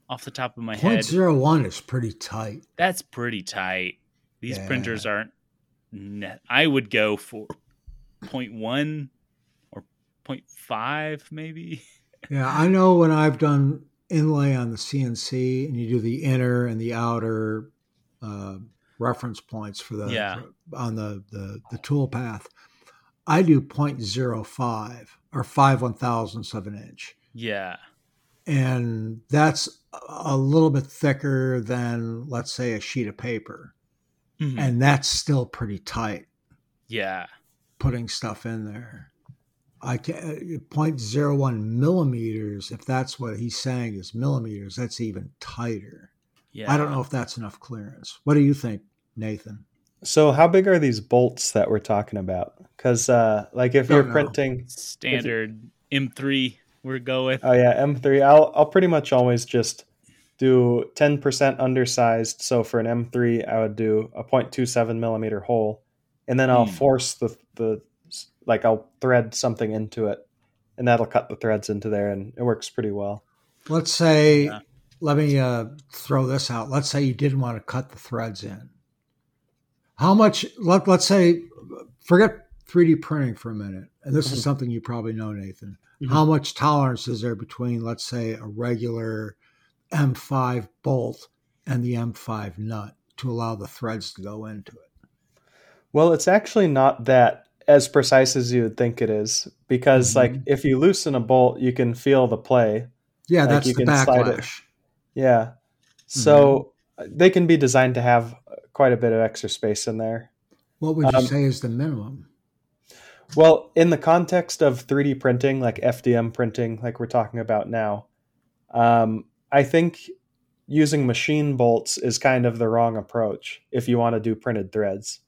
off the top of my Point head. Zero one is pretty tight. That's pretty tight. These yeah. printers aren't. Net. I would go for 0.1 or 0.5 maybe. (laughs) Yeah, I know when I've done inlay on the CNC and you do the inner and the outer uh, reference points for the yeah. for, on the, the the tool path, I do 0.05 or 5 one thousandths of an inch. Yeah. And that's a little bit thicker than, let's say, a sheet of paper. Mm-hmm. And that's still pretty tight. Yeah putting stuff in there. I can uh, 0.01 millimeters, if that's what he's saying is millimeters, that's even tighter. Yeah. I don't know if that's enough clearance. What do you think, Nathan? So, how big are these bolts that we're talking about? Because, uh, like, if you're know. printing standard M3, we're going with. Oh yeah, M3. I'll I'll pretty much always just do 10% undersized. So for an M3, I would do a 0.27 millimeter hole, and then I'll mm. force the the like I'll thread something into it, and that'll cut the threads into there, and it works pretty well. Let's say, yeah. let me uh, throw this out. Let's say you didn't want to cut the threads in. How much? Let, let's say, forget 3D printing for a minute, and this mm-hmm. is something you probably know, Nathan. Mm-hmm. How much tolerance is there between, let's say, a regular M5 bolt and the M5 nut to allow the threads to go into it? Well, it's actually not that as precise as you would think it is because mm-hmm. like if you loosen a bolt you can feel the play yeah like that's you the can backlash yeah so mm-hmm. they can be designed to have quite a bit of extra space in there what would you um, say is the minimum well in the context of 3d printing like fdm printing like we're talking about now um, i think using machine bolts is kind of the wrong approach if you want to do printed threads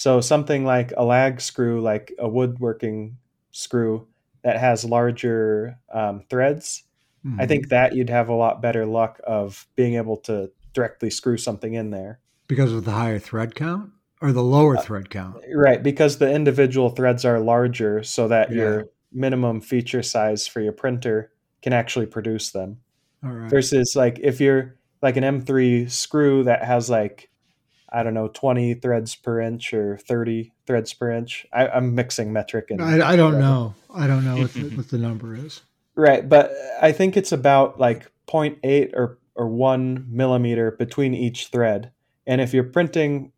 so something like a lag screw, like a woodworking screw that has larger um, threads, mm-hmm. I think that you'd have a lot better luck of being able to directly screw something in there. Because of the higher thread count or the lower uh, thread count? Right, because the individual threads are larger so that yeah. your minimum feature size for your printer can actually produce them. Versus like if you're like an M3 screw that has like I don't know, 20 threads per inch or 30 threads per inch. I, am mixing metric and. I, I don't know. I don't know what the, (laughs) what the number is. Right. But I think it's about like 0.8 or, or one millimeter between each thread. And if you're printing,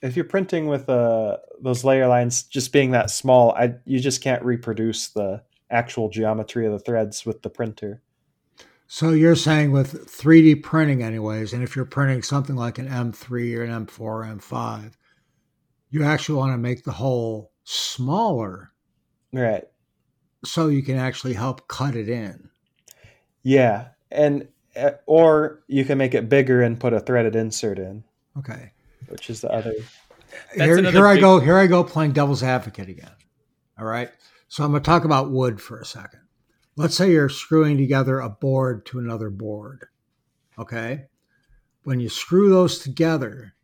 if you're printing with uh, those layer lines just being that small, I, you just can't reproduce the actual geometry of the threads with the printer. So you're saying with 3D printing, anyways, and if you're printing something like an M3 or an M4 or M5, you actually want to make the hole smaller. Right. So you can actually help cut it in. Yeah. And, Eh, or you can make it bigger and put a threaded insert in. Okay. Which is the other. here, here big... I go. Here I go playing devil's advocate again. All right. So I'm going to talk about wood for a second. let's say you're screwing together a board to another board. Okay. When you screw those together,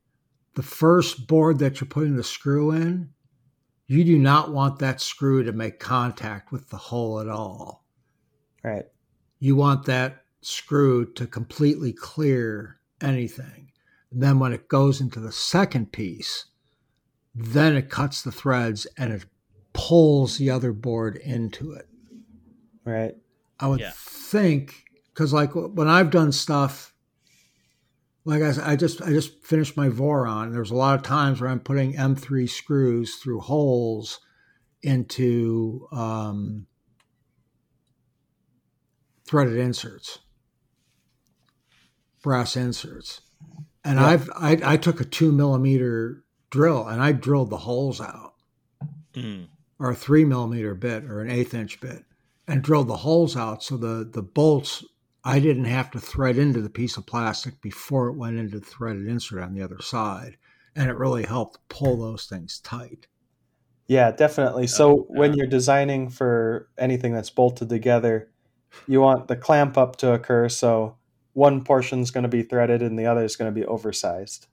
the first board that you're putting the screw in, you do not want that screw to make contact with the hole at all. Right. You want that screw to completely clear anything. And then when it goes into the second piece, then it cuts the threads and it pulls the other board into it. Right. I would Yeah. think because like when I've done stuff, like I just I just finished my Voron. There's a lot of times where I'm putting M3 screws through holes into um, threaded inserts, brass inserts, and Yeah. I've I, I took a two millimeter drill and I drilled the holes out Mm. or a three millimeter bit or an eighth inch bit and drilled the holes out so the the bolts I didn't have to thread into the piece of plastic before it went into the threaded insert on the other side. And it really helped pull those things tight. Yeah, definitely. So when you're designing for anything that's bolted together, you want the clamp up to occur so one portion is going to be threaded and the other is going to be oversized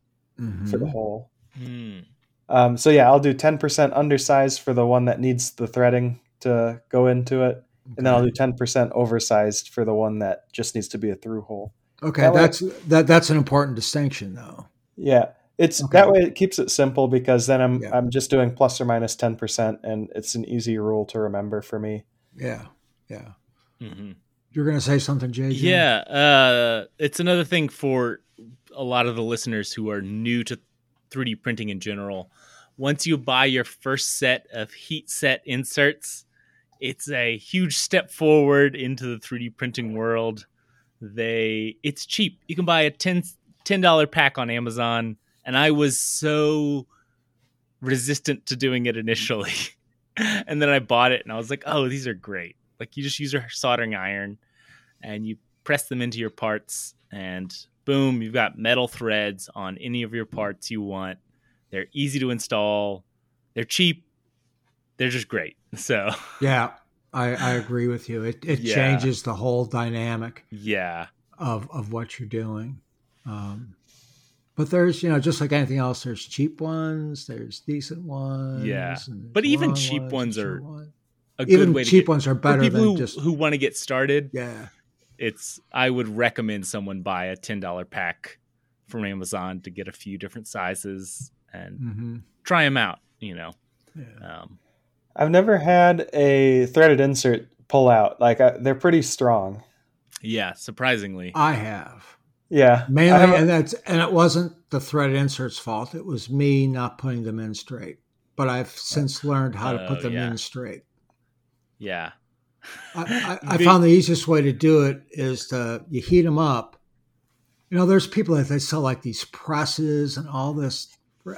for the Mhm. hole. Mm. Um, so yeah, I'll do 10% undersized for the one that needs the threading to go into it, and then I'll do 10% oversized for the one that just needs to be a through hole. Okay, that way- that's that that's an important distinction though. Yeah, it's Okay. that way it keeps it simple because then I'm Yeah. I'm just doing plus or minus 10%, and it's an easy rule to remember for me. Yeah. Yeah. hmm You're gonna say something, JJ? Yeah, uh, it's another thing for a lot of the listeners who are new to 3D printing in general. Once you buy your first set of heat set inserts, it's a huge step forward into the 3D printing world. They it's cheap. You can buy a 10 $10 pack on Amazon, and I was so resistant to doing it initially. (laughs) and then I bought it and I was like, "Oh, these are great." Like you just use your soldering iron and you press them into your parts and boom you've got metal threads on any of your parts you want they're easy to install they're cheap they're just great (laughs) so Yeah. I, I agree with you. It it Yeah. changes the whole dynamic. yeah of of what you're doing. Um, but there's you know just like anything else, there's cheap ones, there's decent ones, Yeah. But even cheap and ones are ones. a even good way to cheap get, ones are better people than who, just who want to get started yeah it's i would recommend someone buy a $10 pack from amazon to get a few different sizes and hmm try them out you know yeah. um, I've never had a threaded insert pull out. Like I, they're pretty strong. yeah surprisingly I have Yeah, mainly, haven't- and that's and it wasn't the threaded insert's fault. It was me not putting them in straight. But I've since learned how to Oh, put them yeah. in straight. yeah I, I, I found the easiest way to do it is to you heat them up. You know, there's people that they sell like these presses and all this.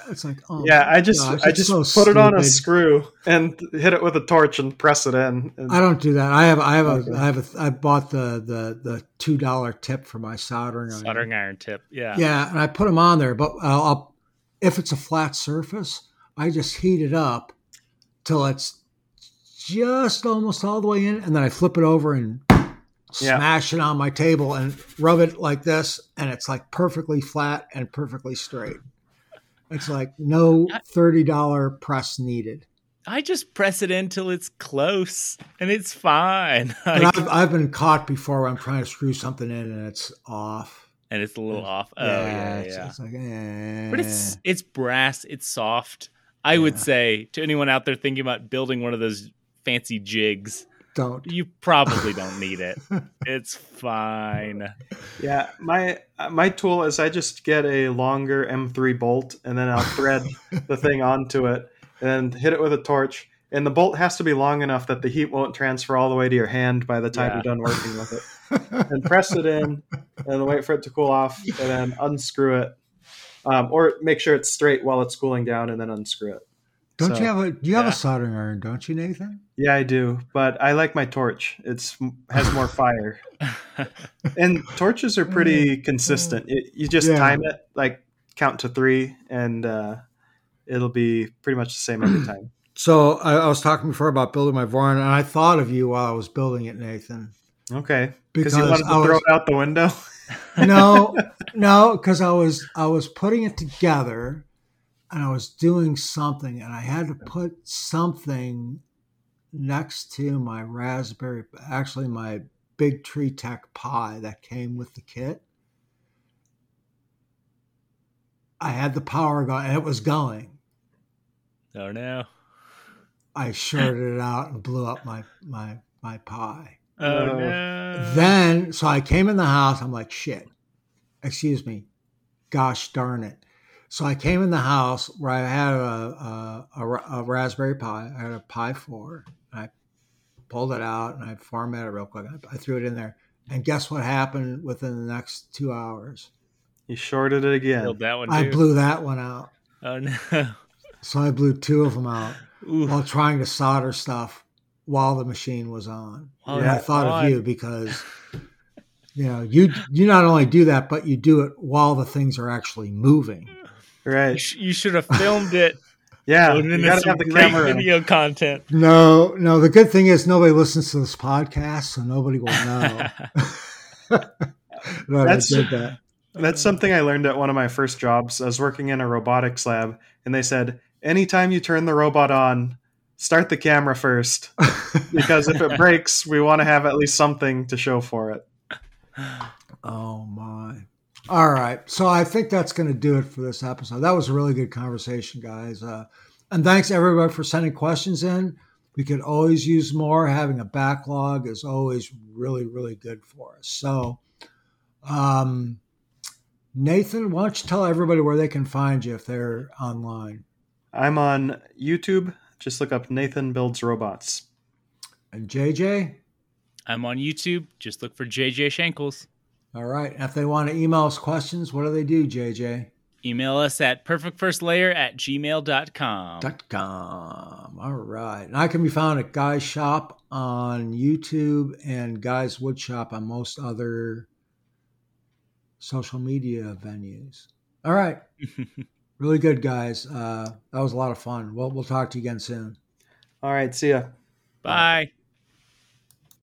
It's like, oh yeah. I just gosh, I just so put it on a screw and hit it with a torch and press it in. And- I don't do that. I have, I have Okay. a, I have a, I bought the the the two dollar tip for my soldering iron. soldering iron tip yeah Yeah, and I put them on there, but I'll, I'll if it's a flat surface, I just heat it up till it's just almost all the way in, and then I flip it over and Yeah. smash it on my table and rub it like this, and it's like perfectly flat and perfectly straight. It's like no thirty dollar press needed. I just press it in till it's close and it's fine. (laughs) And I've, I've been caught before where I'm trying to screw something in and it's off. and it's a little off. Oh yeah, yeah. it's, it's like, eh. But it's it's brass, it's soft. I would say to anyone out there thinking about building one of those fancy jigs, don't. you probably don't need it. (laughs) It's fine. Yeah, my my tool is I just get a longer M3 bolt and then I'll thread the (laughs) thing onto it and hit it with a torch. And the bolt has to be long enough that the heat won't transfer all the way to your hand by the time Yeah. you're done working with it. (laughs) And press it in and wait for it to cool off and then unscrew it. Um, or make sure it's straight while it's cooling down and then unscrew it. Don't So, you have a? Do you have yeah. a soldering iron? Don't you, Nathan? Yeah, I do, but I like my torch. It's has more fire. (laughs) And torches are pretty consistent. It, you just Yeah. time it, like count to three, and uh, it'll be pretty much the same every time. (clears throat) So I, I was talking before about building my Voron, and I thought of you while I was building it, Nathan. Okay. Because Because you wanted to I throw was- it out the window. (laughs) no, (laughs) no, because I was I was putting it together, and I was doing something, and I had to put something next to my Raspberry, actually my Big Tree Tech Pi that came with the kit. I had the power going, and it was going. Oh no. I shorted it out and blew up my my my Pi. Oh Uh, no. Then, so I came in the house. I'm like, shit. Excuse me. Gosh darn it. So I came in the house where I had a, a, a, a Raspberry Pi. I had a Pi 4. And I pulled it out and I formatted it real quick. I, I threw it in there. And guess what happened within the next two hours? You shorted it again. Killed that one I blew that one out. oh no. (laughs) So I blew two of them out Ooh. while trying to solder stuff while the machine was on. Oh, and I thought God. of you because you know you you not only do that, but you do it while the things are actually moving. You, Right. sh- you should have filmed it. (laughs) Yeah. Put it You gotta have the great camera. in. video content. No, no. The good thing is nobody listens to this podcast, so nobody will know (laughs) that That's- I did that. That's something I learned at one of my first jobs. I was working in a robotics lab, and they said, anytime you turn the robot on, start the camera first. (laughs) Because if it breaks, we want to have at least something to show for it. oh my! All right, so I think that's going to do it for this episode. That was a really good conversation, guys. Uh, and thanks everybody for sending questions in. We could always use more. Having a backlog is always really, really good for us. So, um, Nathan, why don't you tell everybody where they can find you if they're online? I'm on YouTube. Just look up Nathan Builds Robots. And JJ? I'm on YouTube. Just look for JJ Shankles. All right. If they want to email us questions, what do they do, JJ? Email us at perfectfirstlayer at gmail.com. Dot com. All right. And I can be found at Guy's Shop on YouTube and Guy's Woodshop on most other social media venues. All right. (laughs) really good, guys. Uh, that was a lot of fun. Well, we'll talk to you again soon. All right, see ya. Bye.